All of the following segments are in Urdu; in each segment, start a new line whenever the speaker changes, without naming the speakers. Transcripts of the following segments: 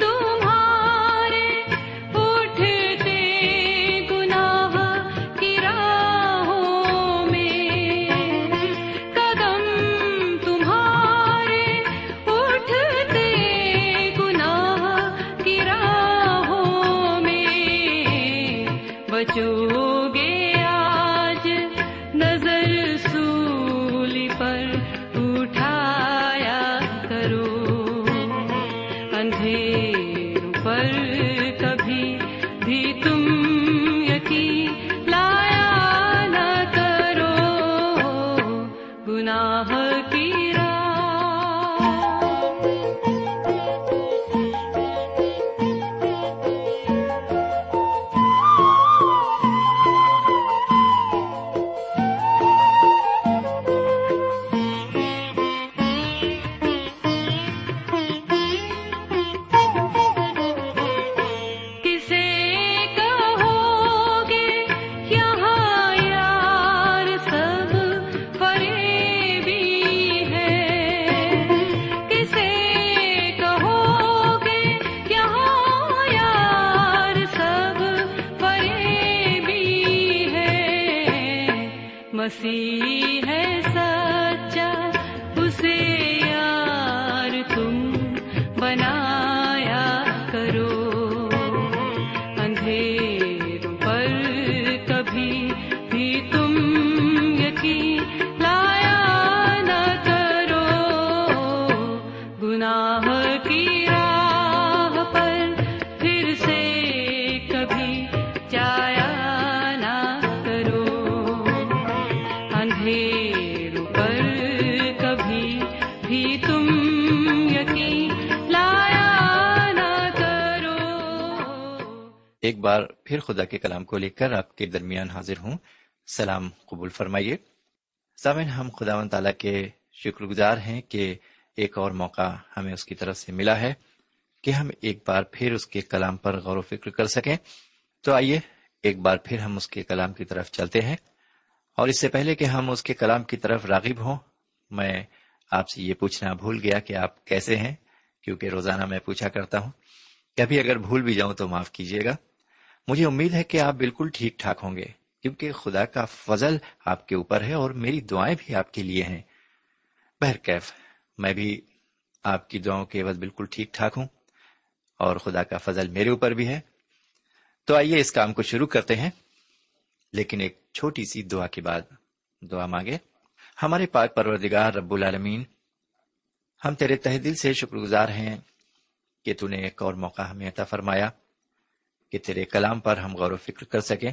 تم پر کبھی بھی تم یقین لایا نہ کرو۔
ایک بار پھر خدا کے کلام کو لے کر آپ کے درمیان حاضر ہوں۔ سلام قبول فرمائیے۔ سامن ہم خدا و تعالیٰ کے شکر گزار ہیں کہ ایک اور موقع ہمیں اس کی طرف سے ملا ہے کہ ہم ایک بار پھر اس کے کلام پر غور و فکر کر سکیں۔ تو آئیے ایک بار پھر ہم اس کے کلام کی طرف چلتے ہیں۔ اور اس سے پہلے کہ ہم اس کے کلام کی طرف راغب ہوں، میں آپ سے یہ پوچھنا بھول گیا کہ آپ کیسے ہیں، کیونکہ روزانہ میں پوچھا کرتا ہوں۔ کبھی اگر بھول بھی جاؤں تو معاف کیجیے گا۔ مجھے امید ہے کہ آپ بالکل ٹھیک ٹھاک ہوں گے، کیونکہ خدا کا فضل آپ کے اوپر ہے اور میری دعائیں بھی آپ کے لیے ہیں۔ بہرکیف، میں بھی آپ کی دعاؤں کے عوض بالکل ٹھیک ٹھاک ہوں اور خدا کا فضل میرے اوپر بھی ہے۔ تو آئیے اس کام کو شروع کرتے ہیں۔ لیکن ایک چھوٹی سی دعا کے بعد دعا مانگے، ہمارے پاک پروردگار رب العالمین، ہم تیرے تہ دل سے شکر گزار ہیں کہ تو نے ایک اور موقع ہمیں عطا فرمایا کہ تیرے کلام پر ہم غور و فکر کر سکیں۔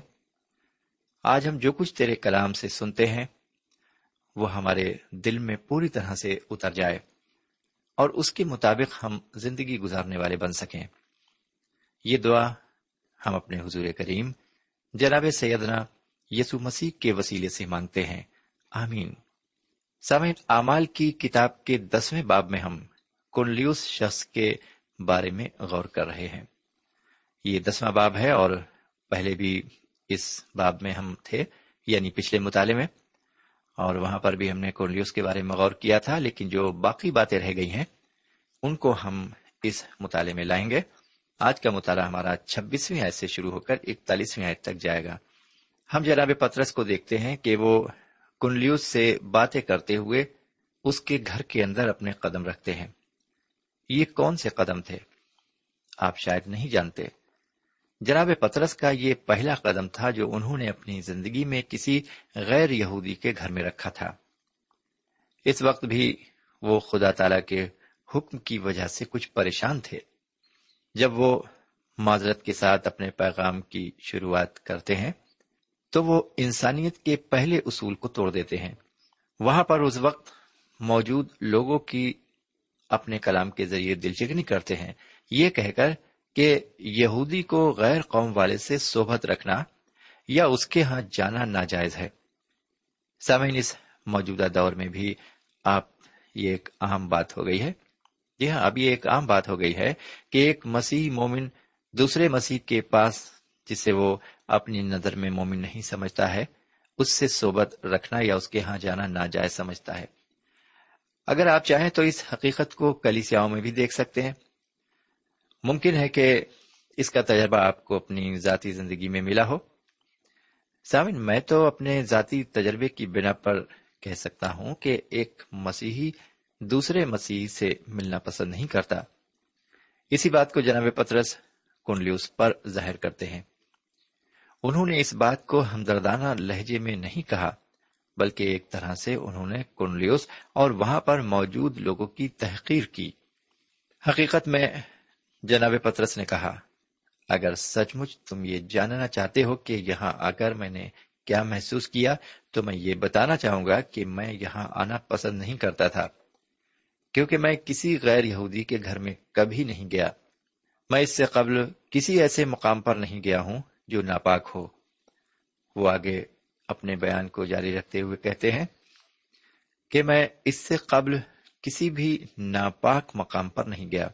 آج ہم جو کچھ تیرے کلام سے سنتے ہیں، وہ ہمارے دل میں پوری طرح سے اتر جائے اور اس کے مطابق ہم زندگی گزارنے والے بن سکیں۔ یہ دعا ہم اپنے حضور کریم جناب سیدنا یسو مسیح کے وسیلے سے مانگتے ہیں۔ آمین۔ سامعین، اعمال کی کتاب کے دسویں باب میں ہم کنلیوس شخص کے بارے میں غور کر رہے ہیں۔ یہ دسواں باب ہے اور پہلے بھی اس باب میں ہم تھے یعنی پچھلے مطالعے میں۔ اور وہاں پر بھی ہم نے کورلیوس کے بارے میں غور کیا تھا، لیکن جو باقی باتیں رہ گئی ہیں، ان کو ہم اس مطالعے میں لائیں گے۔ آج کا مطالعہ ہمارا چھبیسویں آیت سے شروع ہو کر اکتالیسویں آیت تک جائے گا۔ ہم جناب پترس کو دیکھتے ہیں کہ وہ کنلیوس سے باتیں کرتے ہوئے اس کے گھر کے اندر اپنے قدم رکھتے ہیں۔ یہ کون سے قدم تھے؟ آپ شاید نہیں جانتے۔ جناب پترس کا یہ پہلا قدم تھا جو انہوں نے اپنی زندگی میں کسی غیر یہودی کے گھر میں رکھا تھا۔ اس وقت بھی وہ خدا تعالی کے حکم کی وجہ سے کچھ پریشان تھے۔ جب وہ معذرت کے ساتھ اپنے پیغام کی شروعات کرتے ہیں، تو وہ انسانیت کے پہلے اصول کو توڑ دیتے ہیں۔ وہاں پر اس وقت موجود لوگوں کی اپنے کلام کے ذریعے دلچکنی کرتے ہیں۔ یہ کہہ کر کہ یہودی کو غیر قوم والے سے صحبت رکھنا یا اس کے ہاں جانا ناجائز ہے۔ سامعین، اس موجودہ دور میں بھی آپ، یہ ایک اہم بات ہو گئی ہے۔ جی ہاں اب یہ ایک عام بات ہو گئی ہے کہ ایک مسیح مومن دوسرے مسیح کے پاس جسے وہ اپنی نظر میں مومن نہیں سمجھتا ہے، اس سے صحبت رکھنا یا اس کے ہاں جانا ناجائز سمجھتا ہے۔ اگر آپ چاہیں تو اس حقیقت کو کلیسیاؤں میں بھی دیکھ سکتے ہیں۔ ممکن ہے کہ اس کا تجربہ آپ کو اپنی ذاتی زندگی میں ملا ہو۔ سامن میں تو اپنے ذاتی تجربے کی بنا پر کہہ سکتا ہوں کہ ایک مسیحی دوسرے مسیحی سے ملنا پسند نہیں کرتا۔ اسی بات کو جناب پترس کنلیوس پر ظاہر کرتے ہیں۔ انہوں نے اس بات کو ہمدردانہ لہجے میں نہیں کہا، بلکہ ایک طرح سے انہوں نے کنلیوس اور وہاں پر موجود لوگوں کی تحقیر کی۔ حقیقت میں جناب پترس نے کہا، اگر سچ مچ تم یہ جاننا چاہتے ہو کہ یہاں آ کر میں نے کیا محسوس کیا، تو میں یہ بتانا چاہوں گا کہ میں یہاں آنا پسند نہیں کرتا تھا۔ کیونکہ میں کسی غیر یہودی کے گھر میں کبھی نہیں گیا۔ میں اس سے قبل کسی ایسے مقام پر نہیں گیا ہوں جو ناپاک ہو۔ وہ آگے اپنے بیان کو جاری رکھتے ہوئے کہتے ہیں کہ میں اس سے قبل کسی بھی ناپاک مقام پر نہیں گیا۔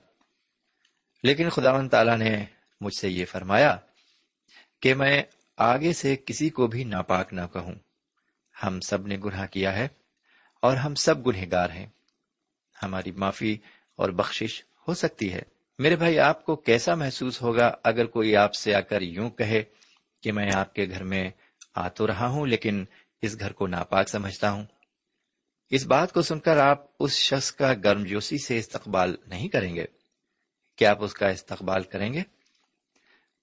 لیکن خدا تعالی نے مجھ سے یہ فرمایا کہ میں آگے سے کسی کو بھی ناپاک نہ کہوں۔ ہم سب نے گناہ کیا ہے اور ہم سب گنہ گار ہیں۔ ہماری معافی اور بخشش ہو سکتی ہے۔ میرے بھائی، آپ کو کیسا محسوس ہوگا اگر کوئی آپ سے آ کر یوں کہے کہ میں آپ کے گھر میں آ تو رہا ہوں لیکن اس گھر کو ناپاک سمجھتا ہوں؟ اس بات کو سن کر آپ اس شخص کا گرمجوشی سے استقبال نہیں کریں گے۔ کیا آپ اس کا استقبال کریں گے؟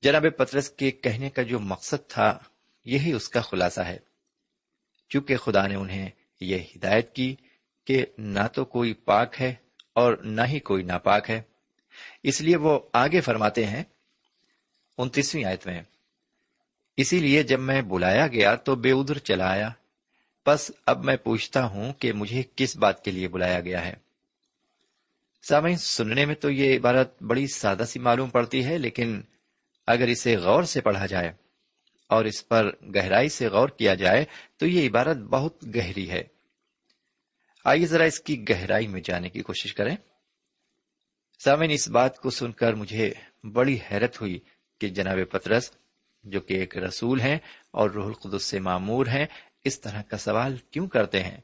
جناب پترس کے کہنے کا جو مقصد تھا، یہی اس کا خلاصہ ہے۔ چونکہ خدا نے انہیں یہ ہدایت کی کہ نہ تو کوئی پاک ہے اور نہ ہی کوئی ناپاک ہے۔ اس لیے وہ آگے فرماتے ہیں انتیسویں آیت میں، اسی لیے جب میں بلایا گیا تو بے ادر چلا آیا۔ بس اب میں پوچھتا ہوں کہ مجھے کس بات کے لیے بلایا گیا ہے۔ سامعین، سننے میں تو یہ عبارت بڑی سادہ سی معلوم پڑتی ہے، لیکن اگر اسے غور سے پڑھا جائے اور اس پر گہرائی سے غور کیا جائے تو یہ عبارت بہت گہری ہے۔ آئیے ذرا اس کی گہرائی میں جانے کی کوشش کریں۔ سامعین، اس بات کو سن کر مجھے بڑی حیرت ہوئی کہ جناب پترس جو کہ ایک رسول ہیں اور روح القدس سے معمور ہیں، اس طرح کا سوال کیوں کرتے ہیں؟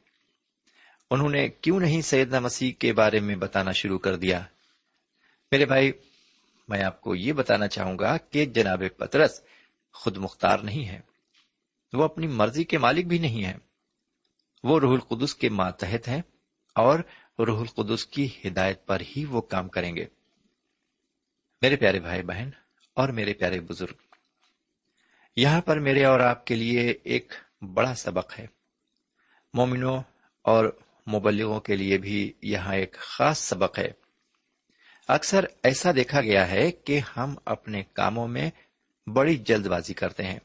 انہوں نے کیوں نہیں سیدنا مسیح کے بارے میں بتانا شروع کر دیا؟ میرے بھائی، میں آپ کو یہ بتانا چاہوں گا کہ جناب پترس خود مختار نہیں ہے وہ اپنی مرضی کے مالک بھی نہیں ہے وہ روح القدس کے ماتحت ہیں اور روح القدس کی ہدایت پر ہی وہ کام کریں گے۔ میرے پیارے بھائی بہن اور میرے پیارے بزرگ، یہاں پر میرے اور آپ کے لیے ایک بڑا سبق ہے۔ مومنوں اور مبلغوں کے لیے بھی یہاں ایک خاص سبق ہے۔ اکثر ایسا دیکھا گیا ہے کہ ہم اپنے کاموں میں بڑی جلد بازی کرتے ہیں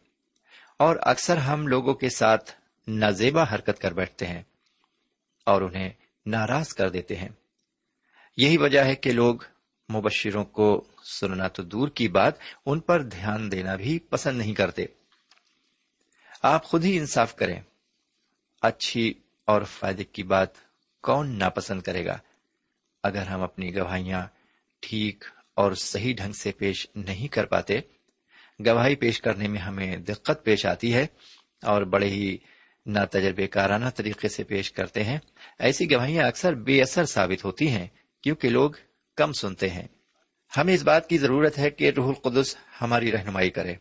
اور اکثر ہم لوگوں کے ساتھ نازیبا حرکت کر بیٹھتے ہیں اور انہیں ناراض کر دیتے ہیں۔ یہی وجہ ہے کہ لوگ مبشروں کو سننا تو دور کی بات، ان پر دھیان دینا بھی پسند نہیں کرتے۔ آپ خود ہی انصاف کریں۔ اچھی اور فائدے کی بات کون ناپسند کرے گا؟ اگر ہم اپنی گواہیاں ٹھیک اور صحیح ڈھنگ سے پیش نہیں کر پاتے، گواہی پیش کرنے میں ہمیں دقت پیش آتی ہے اور بڑے ہی نا تجربے کارانہ طریقے سے پیش کرتے ہیں۔ ایسی گواہیاں اکثر بے اثر ثابت ہوتی ہیں کیونکہ لوگ کم سنتے ہیں۔ ہمیں اس بات کی ضرورت ہے کہ روح القدس ہماری رہنمائی کرے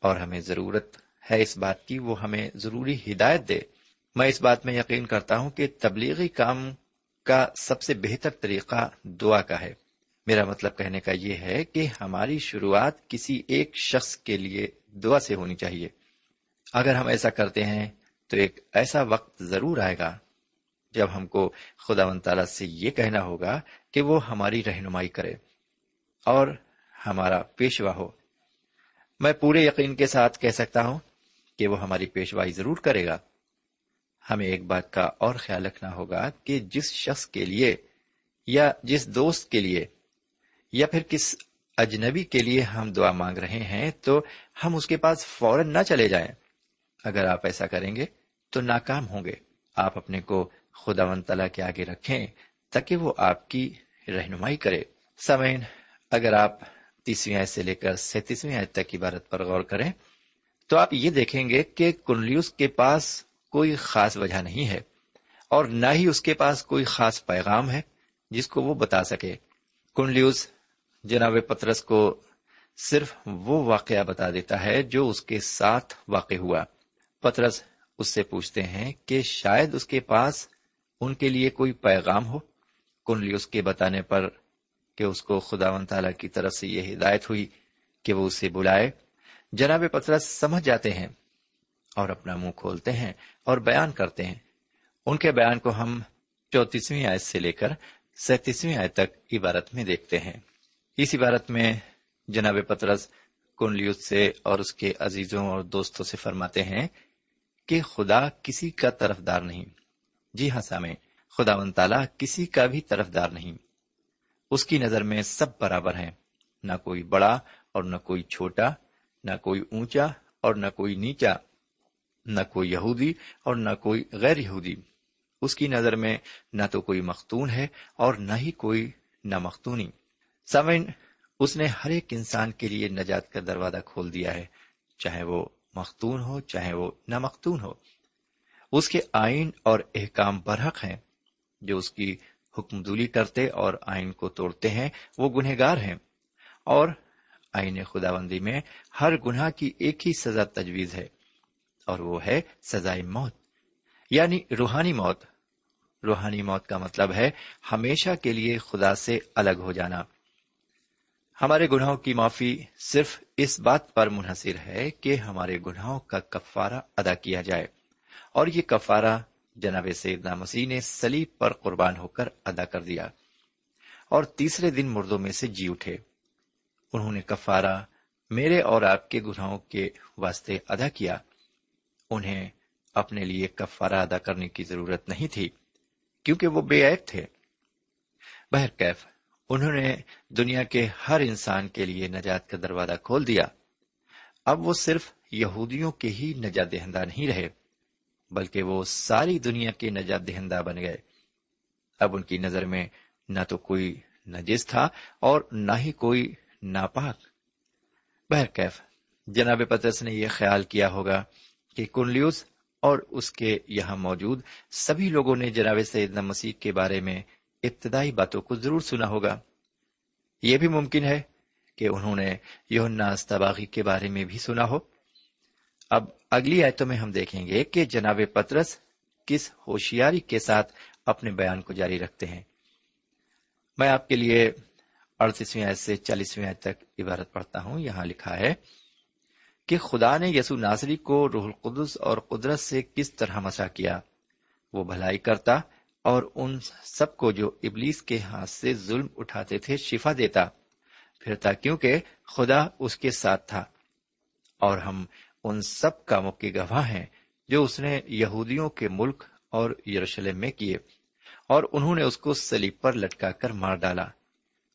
اور ہمیں ضرورت ہے اس بات کی، وہ ہمیں ضروری ہدایت دے۔ میں اس بات میں یقین کرتا ہوں کہ تبلیغی کام کا سب سے بہتر طریقہ دعا کا ہے۔ میرا مطلب کہنے کا یہ ہے کہ ہماری شروعات کسی ایک شخص کے لیے دعا سے ہونی چاہیے۔ اگر ہم ایسا کرتے ہیں تو ایک ایسا وقت ضرور آئے گا جب ہم کو خدا و تعالی سے یہ کہنا ہوگا کہ وہ ہماری رہنمائی کرے اور ہمارا پیشوا ہو۔ میں پورے یقین کے ساتھ کہہ سکتا ہوں کہ وہ ہماری پیشوائی ضرور کرے گا۔ ہمیں ایک بات کا اور خیال رکھنا ہوگا کہ جس شخص کے لیے یا جس دوست کے لیے یا پھر کس اجنبی کے لیے ہم دعا مانگ رہے ہیں تو ہم اس کے پاس فوراً نہ چلے جائیں۔ اگر آپ ایسا کریں گے تو ناکام ہوں گے۔ آپ اپنے کو خدا و تعالی کے آگے رکھیں تاکہ وہ آپ کی رہنمائی کرے۔ سمین اگر آپ تیسویں آیت سے لے کر سینتیسویں آیت تک عبارت پر غور کریں تو آپ یہ دیکھیں گے کہ کنلیوس کے پاس کوئی خاص وجہ نہیں ہے اور نہ ہی اس کے پاس کوئی خاص پیغام ہے جس کو وہ بتا سکے۔ کنلیوس جناب پترس کو صرف وہ واقعہ بتا دیتا ہے جو اس کے ساتھ واقع ہوا۔ پترس اس سے پوچھتے ہیں کہ شاید اس کے پاس ان کے لیے کوئی پیغام ہو۔ کنلیوس کے بتانے پر کہ اس کو خدا و تعالی کی طرف سے یہ ہدایت ہوئی کہ وہ اسے بلائے۔ جناب پترس سمجھ جاتے ہیں اور اپنا منہ کھولتے ہیں اور بیان کرتے ہیں۔ ان کے بیان کو ہم چوتیسویں آیت سے لے کر سینتیسویں آیت تک عبارت میں دیکھتے ہیں۔ اس عبارت میں جناب پترس کنلیوس سے اور اس کے عزیزوں اور دوستوں سے فرماتے ہیں کہ خدا کسی کا طرف دار نہیں۔ جی ہاں سامے خدا و تعالیٰ کسی کا بھی طرف دار نہیں۔ اس کی نظر میں سب برابر ہیں۔ نہ کوئی بڑا اور نہ کوئی چھوٹا، نہ کوئی اونچا اور نہ کوئی نیچا، نہ کوئی یہودی اور نہ کوئی غیر یہودی۔ اس کی نظر میں نہ تو کوئی مختون ہے اور نہ ہی کوئی نہ مختونی سمن اس نے ہر ایک انسان کے لیے نجات کا دروازہ کھول دیا ہے، چاہے وہ مختون ہو، چاہے وہ نہ مختون ہو۔ اس کے آئین اور احکام برحق ہیں۔ جو اس کی حکم دولی کرتے اور آئین کو توڑتے ہیں، وہ گنہگار ہیں۔ اور آئین خدا بندی میں ہر گناہ کی ایک ہی سزا تجویز ہے، اور وہ ہے سزائے موت یعنی روحانی موت۔ روحانی موت کا مطلب ہے ہمیشہ کے لیے خدا سے الگ ہو جانا۔ ہمارے گناہوں کی معافی صرف اس بات پر منحصر ہے کہ ہمارے گناہوں کا کفارہ ادا کیا جائے۔ اور یہ کفارہ جناب سیدنا مسیح نے سلیب پر قربان ہو کر ادا کر دیا۔ اور تیسرے دن مردوں میں سے جی اٹھے۔ انہوں نے کفارہ میرے اور آپ کے گناہوں کے واسطے ادا کیا۔ انہیں اپنے لیے کفارہ ادا کرنے کی ضرورت نہیں تھی، کیونکہ وہ بے عیب تھے۔ بہرکیف انہوں نے دنیا کے ہر انسان کے لیے نجات کا دروازہ کھول دیا۔ اب وہ صرف یہودیوں کے ہی نجات دہندہ نہیں رہے، بلکہ وہ ساری دنیا کے نجات دہندہ بن گئے۔ اب ان کی نظر میں نہ تو کوئی نجس تھا اور نہ ہی کوئی ناپاک۔ بہرکیف جناب پترس نے یہ خیال کیا ہوگا کہ کنلیوس اور اس کے یہاں موجود سبھی لوگوں نے جناب سیدنا مسیح کے بارے میں ابتدائی باتوں کو ضرور سنا ہوگا۔ یہ بھی ممکن ہے کہ انہوں نے یونا استباغی کے بارے میں بھی سنا ہو۔ اب اگلی آیتوں میں ہم دیکھیں گے کہ جناب پترس کس ہوشیاری کے ساتھ اپنے بیان کو جاری رکھتے ہیں۔ میں آپ کے لیے اڑتیسویں آیت سے چالیسویں آیت تک عبارت پڑھتا ہوں۔ یہاں لکھا ہے کہ خدا نے یسو ناصری کو روح القدس اور قدرت سے کس طرح مسا کیا۔ وہ بھلائی کرتا اور ان سب کو جو ابلیس کے ہاتھ سے ظلم اٹھاتے تھے شفا دیتا پھرتا کیونکہ خدا اس کے ساتھ تھا۔ اور ہم ان سب کاموں کے گواہ ہیں جو اس نے یہودیوں کے ملک اور یروشلم میں کیے، اور انہوں نے اس کو سلیب پر لٹکا کر مار ڈالا۔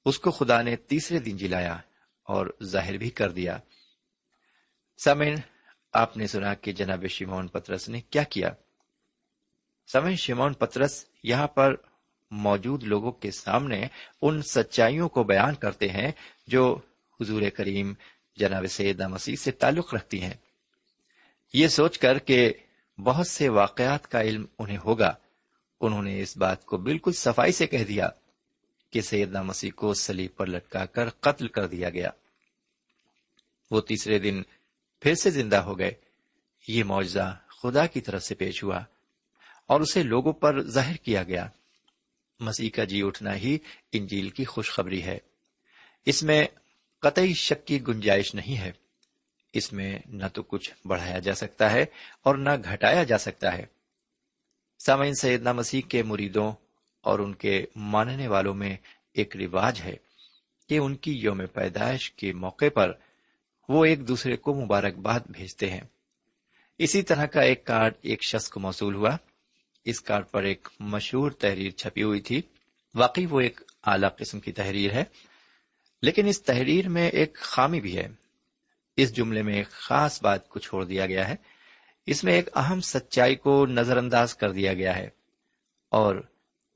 اس کو خدا نے تیسرے دن جلایا اور ظاہر بھی کر دیا۔ سمین آپ نے سنا کہ جناب شیمون پترس نے کیا کیا؟ سمین شیمون پترس یہاں پر موجود لوگوں کے سامنے ان سچائیوں کو بیان کرتے ہیں جو حضور کریم جناب سیدہ مسیح سے تعلق رکھتی ہیں۔ یہ سوچ کر کہ بہت سے واقعات کا علم انہیں ہوگا۔ انہوں نے اس بات کو بالکل صفائی سے کہہ دیا کہ سیدنا مسیح کو سلیب پر لٹکا کر قتل کر دیا گیا۔ وہ تیسرے دن پھر سے زندہ ہو گئے۔ یہ معاوضہ خدا کی طرف سے پیش ہوا۔ اور اسے لوگوں پر ظاہر کیا گیا۔ مسیح کا جی اٹھنا ہی انجیل کی خوشخبری ہے۔ اس میں قطعی شک کی گنجائش نہیں ہے۔ اس میں نہ تو کچھ بڑھایا جا سکتا ہے اور نہ گھٹایا جا سکتا ہے۔ سامعین، سیدنا مسیح کے مریدوں اور ان کے ماننے والوں میں ایک رواج ہے کہ ان کی یوم پیدائش کے موقع پر وہ ایک دوسرے کو مبارکباد بھیجتے ہیں۔ اسی طرح کا ایک کارڈ ایک شخص کو موصول ہوا۔ اس کارڈ پر ایک مشہور تحریر چھپی ہوئی تھی۔ واقعی وہ ایک اعلی قسم کی تحریر ہے، لیکن اس تحریر میں ایک خامی بھی ہے۔ اس جملے میں ایک خاص بات کو چھوڑ دیا گیا ہے۔ اس میں ایک اہم سچائی کو نظر انداز کر دیا گیا ہے اور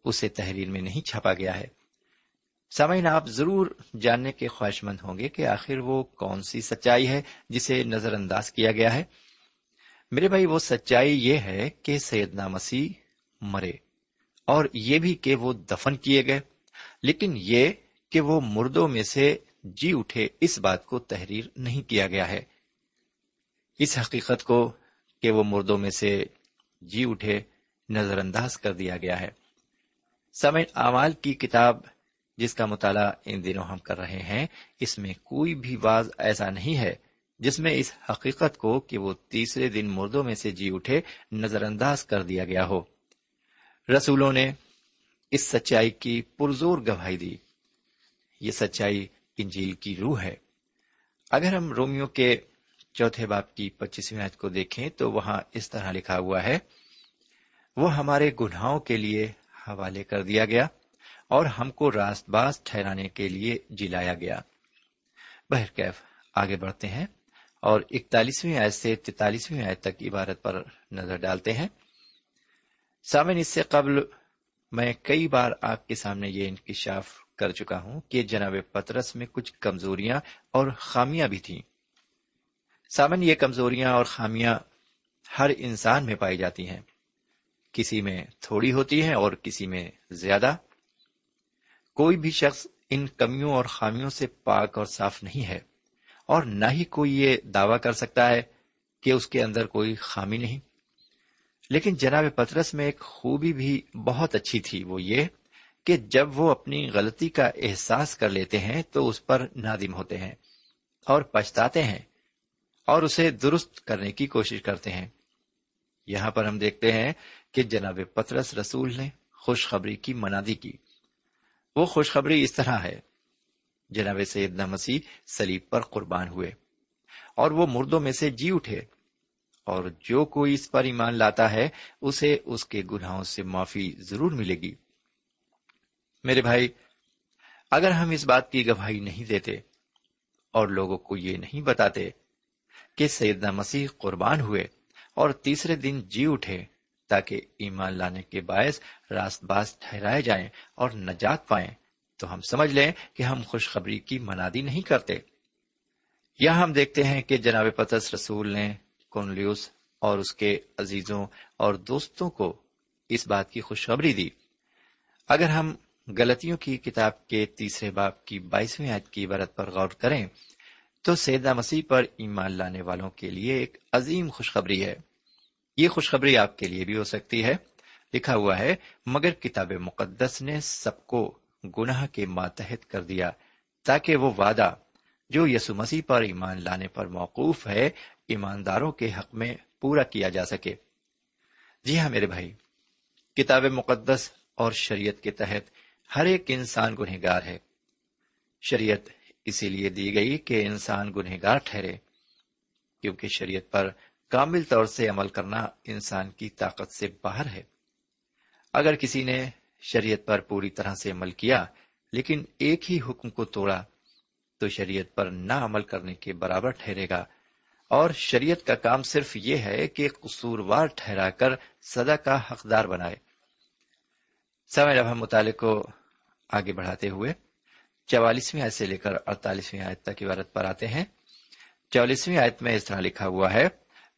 اسے تحریر میں نہیں چھپا گیا ہے۔ سامعین، آپ ضرور جاننے کے خواہش مند ہوں گے کہ آخر وہ کون سی سچائی ہے جسے نظر انداز کیا گیا ہے۔ میرے بھائی، وہ سچائی یہ ہے کہ سیدنا مسیح مرے اور یہ بھی کہ وہ دفن کیے گئے۔ لیکن یہ کہ وہ مردوں میں سے جی اٹھے، اس بات کو تحریر نہیں کیا گیا ہے۔ اس حقیقت کو کہ وہ مردوں میں سے جی اٹھے نظر انداز کر دیا گیا ہے۔ سمے اعمال کی کتاب جس کا مطالعہ ان دنوں ہم کر رہے ہیں، اس میں کوئی بھی واز ایسا نہیں ہے جس میں اس حقیقت کو کہ وہ تیسرے دن مردوں میں سے جی اٹھے نظر انداز کر دیا گیا ہو۔ رسولوں نے اس سچائی کی پرزور گواہی دی۔ یہ سچائی انجیل کی روح ہے۔ اگر ہم رومیو کے چوتھے باپ کی پچیسویں آیت کو دیکھیں تو وہاں اس طرح لکھا ہوا ہے، وہ ہمارے گناہوں کے لیے حوالے کر دیا گیا اور ہم کو راست باز ٹھہرانے کے لیے جلایا گیا۔ بہرکیف، آگے بڑھتے ہیں۔ اور اکتالیسویں آیت سے تینتالیسویں آیت تک عبارت پر نظر ڈالتے ہیں۔ سامن اس سے قبل میں کئی بار آپ کے سامنے یہ انکشاف کر چکا ہوں کہ جناب پترس میں کچھ کمزوریاں اور خامیاں بھی تھیں۔ سامن یہ کمزوریاں اور خامیاں ہر انسان میں پائی جاتی ہیں۔ کسی میں تھوڑی ہوتی ہیں اور کسی میں زیادہ۔ کوئی بھی شخص ان کمیوں اور خامیوں سے پاک اور صاف نہیں ہے۔ اور نہ ہی کوئی یہ دعوی کر سکتا ہے کہ اس کے اندر کوئی خامی نہیں۔ لیکن جناب پترس میں ایک خوبی بھی بہت اچھی تھی وہ یہ کہ جب وہ اپنی غلطی کا احساس کر لیتے ہیں تو اس پر نادم ہوتے ہیں اور پچھتاتے ہیں اور اسے درست کرنے کی کوشش کرتے ہیں۔ یہاں پر ہم دیکھتے ہیں کہ جناب پترس رسول نے خوشخبری کی منادی کی۔ وہ خوشخبری اس طرح ہے جناب سیدنا مسیح سلیب پر قربان ہوئے اور وہ مردوں میں سے جی اٹھے اور جو کوئی اس پر ایمان لاتا ہے اسے اس کے گناہوں سے معافی ضرور ملے گی۔ میرے بھائی، اگر ہم اس بات کی گواہی نہیں دیتے اور لوگوں کو یہ نہیں بتاتے کہ سیدنا مسیح قربان ہوئے اور تیسرے دن جی اٹھے تاکہ ایمان لانے کے باعث راست باز ٹھہرائے جائیں اور نجات پائیں تو ہم سمجھ لیں کہ ہم خوشخبری کی منادی نہیں کرتے۔ یہاں ہم دیکھتے ہیں کہ جناب پتس رسول نے کونلیوس اور اس کے عزیزوں اور دوستوں کو اس بات کی خوشخبری دی۔ اگر ہم غلطیوں کی کتاب کے تیسرے باپ کی بائیسویں آیت کی عبرت پر غور کریں، تو سیدہ مسیح پر ایمان لانے والوں کے لیے ایک عظیم خوشخبری ہے۔ یہ خوشخبری آپ کے لیے بھی ہو سکتی ہے۔ لکھا ہوا ہے، مگر کتاب مقدس نے سب کو گناہ کے ماتحت کر دیا تاکہ وہ وعدہ جو یسو مسیح پر ایمان لانے پر موقوف ہے، ایمانداروں کے حق میں پورا کیا جا سکے۔ جی ہاں میرے بھائی، کتاب مقدس اور شریعت کے تحت ہر ایک انسان گنہگار ہے۔ شریعت اسی لیے دی گئی کہ انسان گنہگار ٹھہرے، کیونکہ شریعت پر کامل طور سے عمل کرنا انسان کی طاقت سے باہر ہے۔ اگر کسی نے شریعت پر پوری طرح سے عمل کیا، لیکن ایک ہی حکم کو توڑا تو شریعت پر نہ عمل کرنے کے برابر ٹھہرے گا۔ اور شریعت کا کام صرف یہ ہے کہ قصوروار ٹھہرا کر سزا کا حقدار بنائے۔ سمے جب ہم مطالعے کو آگے بڑھاتے ہوئے چوالیسویں آیت سے لے کر اڑتالیسویں آیت تک عبارت پر آتے ہیں۔ چوالیسویں آیت میں اس طرح لکھا ہوا ہے،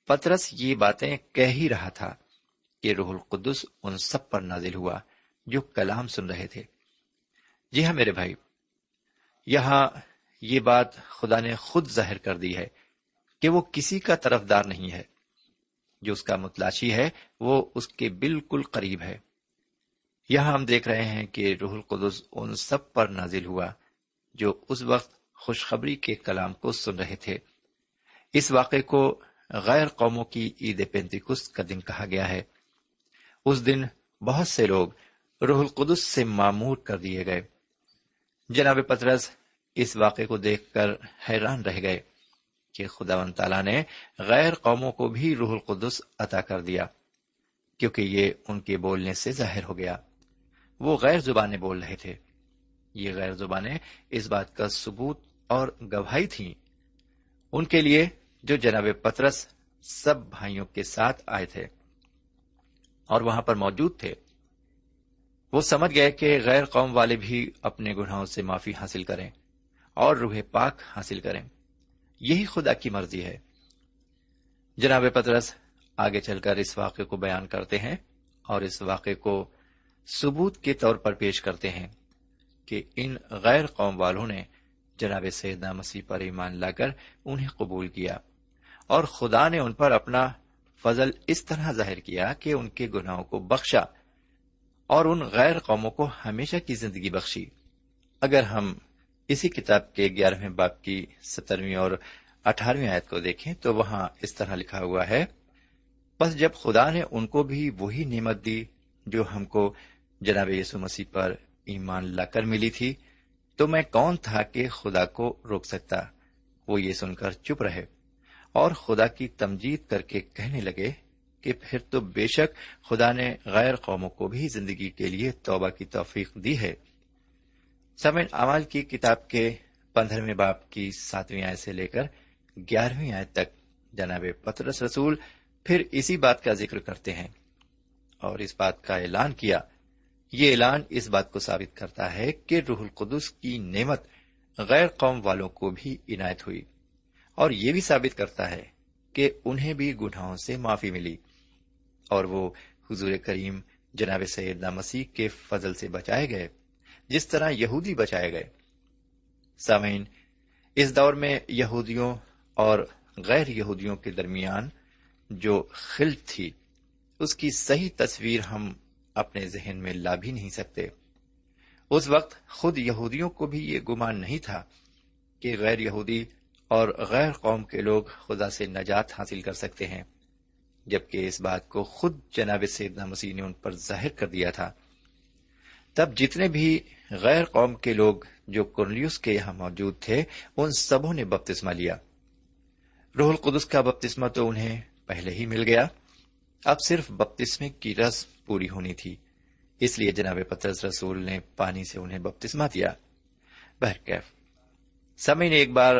پترس یہ باتیں کہہ ہی رہا تھا کہ روح القدس ان سب پر نازل ہوا۔ جو کلام سن رہے تھے۔ جی ہاں میرے بھائی، یہاں یہ بات خدا نے خود ظاہر کر دی ہے کہ وہ کسی کا طرف دار نہیں ہے۔ جو اس کا متلاشی ہے، وہ اس کے بالکل قریب ہے۔ یہاں ہم دیکھ رہے ہیں کہ روح القدس ان سب پر نازل ہوا جو اس وقت خوشخبری کے کلام کو سن رہے تھے۔ اس واقعے کو غیر قوموں کی عید پینتیکس کا دن کہا گیا ہے۔ اس دن بہت سے لوگ روح القدس سے معمور کر دیے گئے۔ جناب پترس اس واقعے کو دیکھ کر حیران رہ گئے کہ خدا و تعالیٰ نے غیر قوموں کو بھی روح القدس عطا کر دیا، کیونکہ یہ ان کے بولنے سے ظاہر ہو گیا۔ وہ غیر زبانیں بول رہے تھے۔ یہ غیر زبانیں اس بات کا ثبوت اور گواہی تھیں۔ ان کے لیے جو جناب پترس سب بھائیوں کے ساتھ آئے تھے اور وہاں پر موجود تھے۔ وہ سمجھ گئے کہ غیر قوم والے بھی اپنے گناہوں سے معافی حاصل کریں اور روح پاک حاصل کریں۔ یہی خدا کی مرضی ہے۔ جناب پترس آگے چل کر اس واقعے کو بیان کرتے ہیں اور اس واقعے کو ثبوت کے طور پر پیش کرتے ہیں کہ ان غیر قوم والوں نے جناب سیدنا مسیح پر ایمان لا کر انہیں قبول کیا اور خدا نے ان پر اپنا فضل اس طرح ظاہر کیا کہ ان کے گناہوں کو بخشا۔ اور ان غیر قوموں کو ہمیشہ کی زندگی بخشی۔ اگر ہم اسی کتاب کے گیارہویں باپ کی سترویں اور اٹھارہویں آیت کو دیکھیں تو وہاں اس طرح لکھا ہوا ہے بس جب خدا نے ان کو بھی وہی نعمت دی جو ہم کو جناب یسو مسیح پر ایمان لا کر ملی تھی، تو میں کون تھا کہ خدا کو روک سکتا؟ وہ یہ سن کر چپ رہے اور خدا کی تمجید کر کے کہنے لگے پھر تو بے شک خدا نے غیر قوموں کو بھی زندگی کے لیے توبہ کی توفیق دی ہے۔ سمن امال کی کتاب کے پندرہویں باپ کی ساتویں آئے سے لے کر گیارہویں آئے تک جناب پترس رسول پھر اسی بات کا ذکر کرتے ہیں اور اس بات کا اعلان کیا۔ یہ اعلان اس بات کو ثابت کرتا ہے کہ روح القدس کی نعمت غیر قوم والوں کو بھی عنایت ہوئی اور یہ بھی ثابت کرتا ہے کہ انہیں بھی گناہوں سے معافی ملی۔ اور وہ حضور کریم جناب سیدنا مسیح کے فضل سے بچائے گئے، جس طرح یہودی بچائے گئے۔ سامعین، اس دور میں یہودیوں اور غیر یہودیوں کے درمیان جو خلط تھی، اس کی صحیح تصویر ہم اپنے ذہن میں لا بھی نہیں سکتے۔ اس وقت خود یہودیوں کو بھی یہ گمان نہیں تھا کہ غیر یہودی اور غیر قوم کے لوگ خدا سے نجات حاصل کر سکتے ہیں۔ جبکہ اس بات کو خود جناب سیدنا مسیح نے ان پر ظاہر کر دیا تھا۔ تب جتنے بھی غیر قوم کے لوگ جو کرنلیوس کے یہاں موجود تھے، ان سبوں نے بپتسمہ لیا۔ روح القدس کا بپتسمہ تو انہیں پہلے ہی مل گیا۔ اب صرف بپتسمے کی رس پوری ہونی تھی۔ اس لیے جناب پترس رسول نے پانی سے انہیں بپتسمہ دیا۔ بہرکیف۔ سمے نے ایک بار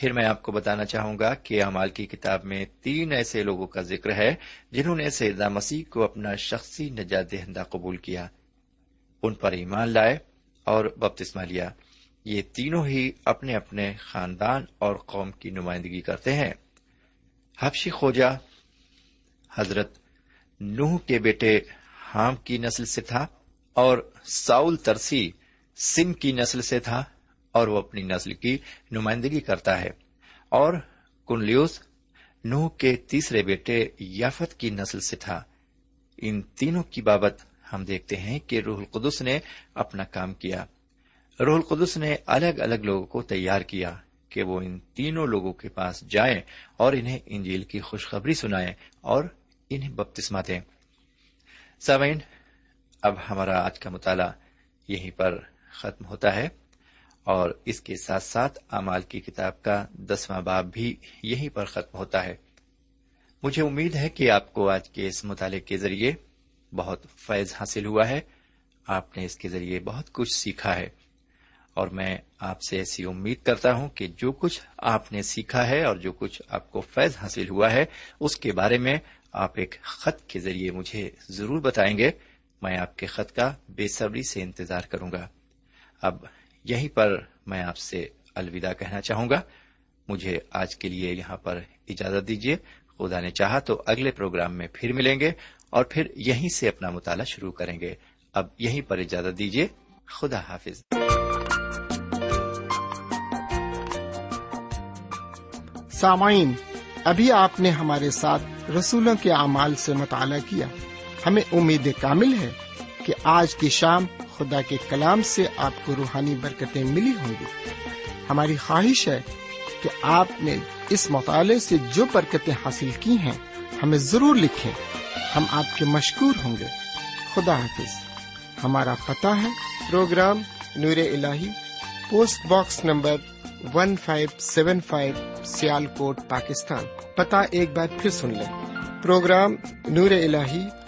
پھر میں آپ کو بتانا چاہوں گا کہ امال کی کتاب میں تین ایسے لوگوں کا ذکر ہے جنہوں نے سیدہ مسیح کو اپنا شخصی نجات دہندہ قبول کیا۔ ان پر ایمان لائے اور بپتسمہ لیا۔ یہ تینوں ہی اپنے اپنے خاندان اور قوم کی نمائندگی کرتے ہیں۔ حبشی خوجا حضرت نوح کے بیٹے حام کی نسل سے تھا اور ساؤل ترسی سم کی نسل سے تھا۔ اور وہ اپنی نسل کی نمائندگی کرتا ہے۔ اور کنلیوس نوح کے تیسرے بیٹے یافت کی نسل سے تھا۔ ان تینوں کی بابت ہم دیکھتے ہیں کہ روح القدس نے اپنا کام کیا۔ روح القدس نے الگ الگ لوگوں کو تیار کیا کہ وہ ان تینوں لوگوں کے پاس جائیں اور انہیں انجیل کی خوشخبری سنائیں اور انہیں بپتسما دیں۔ سامعین، اب ہمارا آج کا مطالعہ یہیں پر ختم ہوتا ہے۔ اور اس کے ساتھ ساتھ امال کی کتاب کا دسواں باب بھی یہیں پر ختم ہوتا ہے۔ مجھے امید ہے کہ آپ کو آج کے اس مطالعے کے ذریعے بہت فیض حاصل ہوا ہے۔ آپ نے اس کے ذریعے بہت کچھ سیکھا ہے۔ اور میں آپ سے ایسی امید کرتا ہوں کہ جو کچھ آپ نے سیکھا ہے اور جو کچھ آپ کو فیض حاصل ہوا ہے، اس کے بارے میں آپ ایک خط کے ذریعے مجھے ضرور بتائیں گے۔ میں آپ کے خط کا بے صبری سے انتظار کروں گا۔ اب یہیں پر میں آپ سے الوداع کہنا چاہوں گا۔ مجھے آج کے لیے یہاں پر اجازت دیجیے۔ خدا نے چاہا تو اگلے پروگرام میں پھر ملیں گے اور پھر یہیں سے اپنا مطالعہ شروع کریں گے۔ اب یہیں پر اجازت دیجیے۔ خدا حافظ۔
سامعین، ابھی آپ نے ہمارے ساتھ رسولوں کے اعمال سے مطالعہ کیا۔ ہمیں امید کامل ہے کہ آج کی شام خدا کے کلام سے آپ کو روحانی برکتیں ملی ہوں گی۔ ہماری خواہش ہے کہ آپ نے اس مطالعے سے جو برکتیں حاصل کی ہیں، ہمیں ضرور لکھیں۔ ہم آپ کے مشکور ہوں گے۔ خدا حافظ۔ ہمارا پتہ ہے، پروگرام نور ال post box number one five seven five Sialkot, Pakistan. پتا ایک بار پھر سن لیں۔ پروگرام نور ال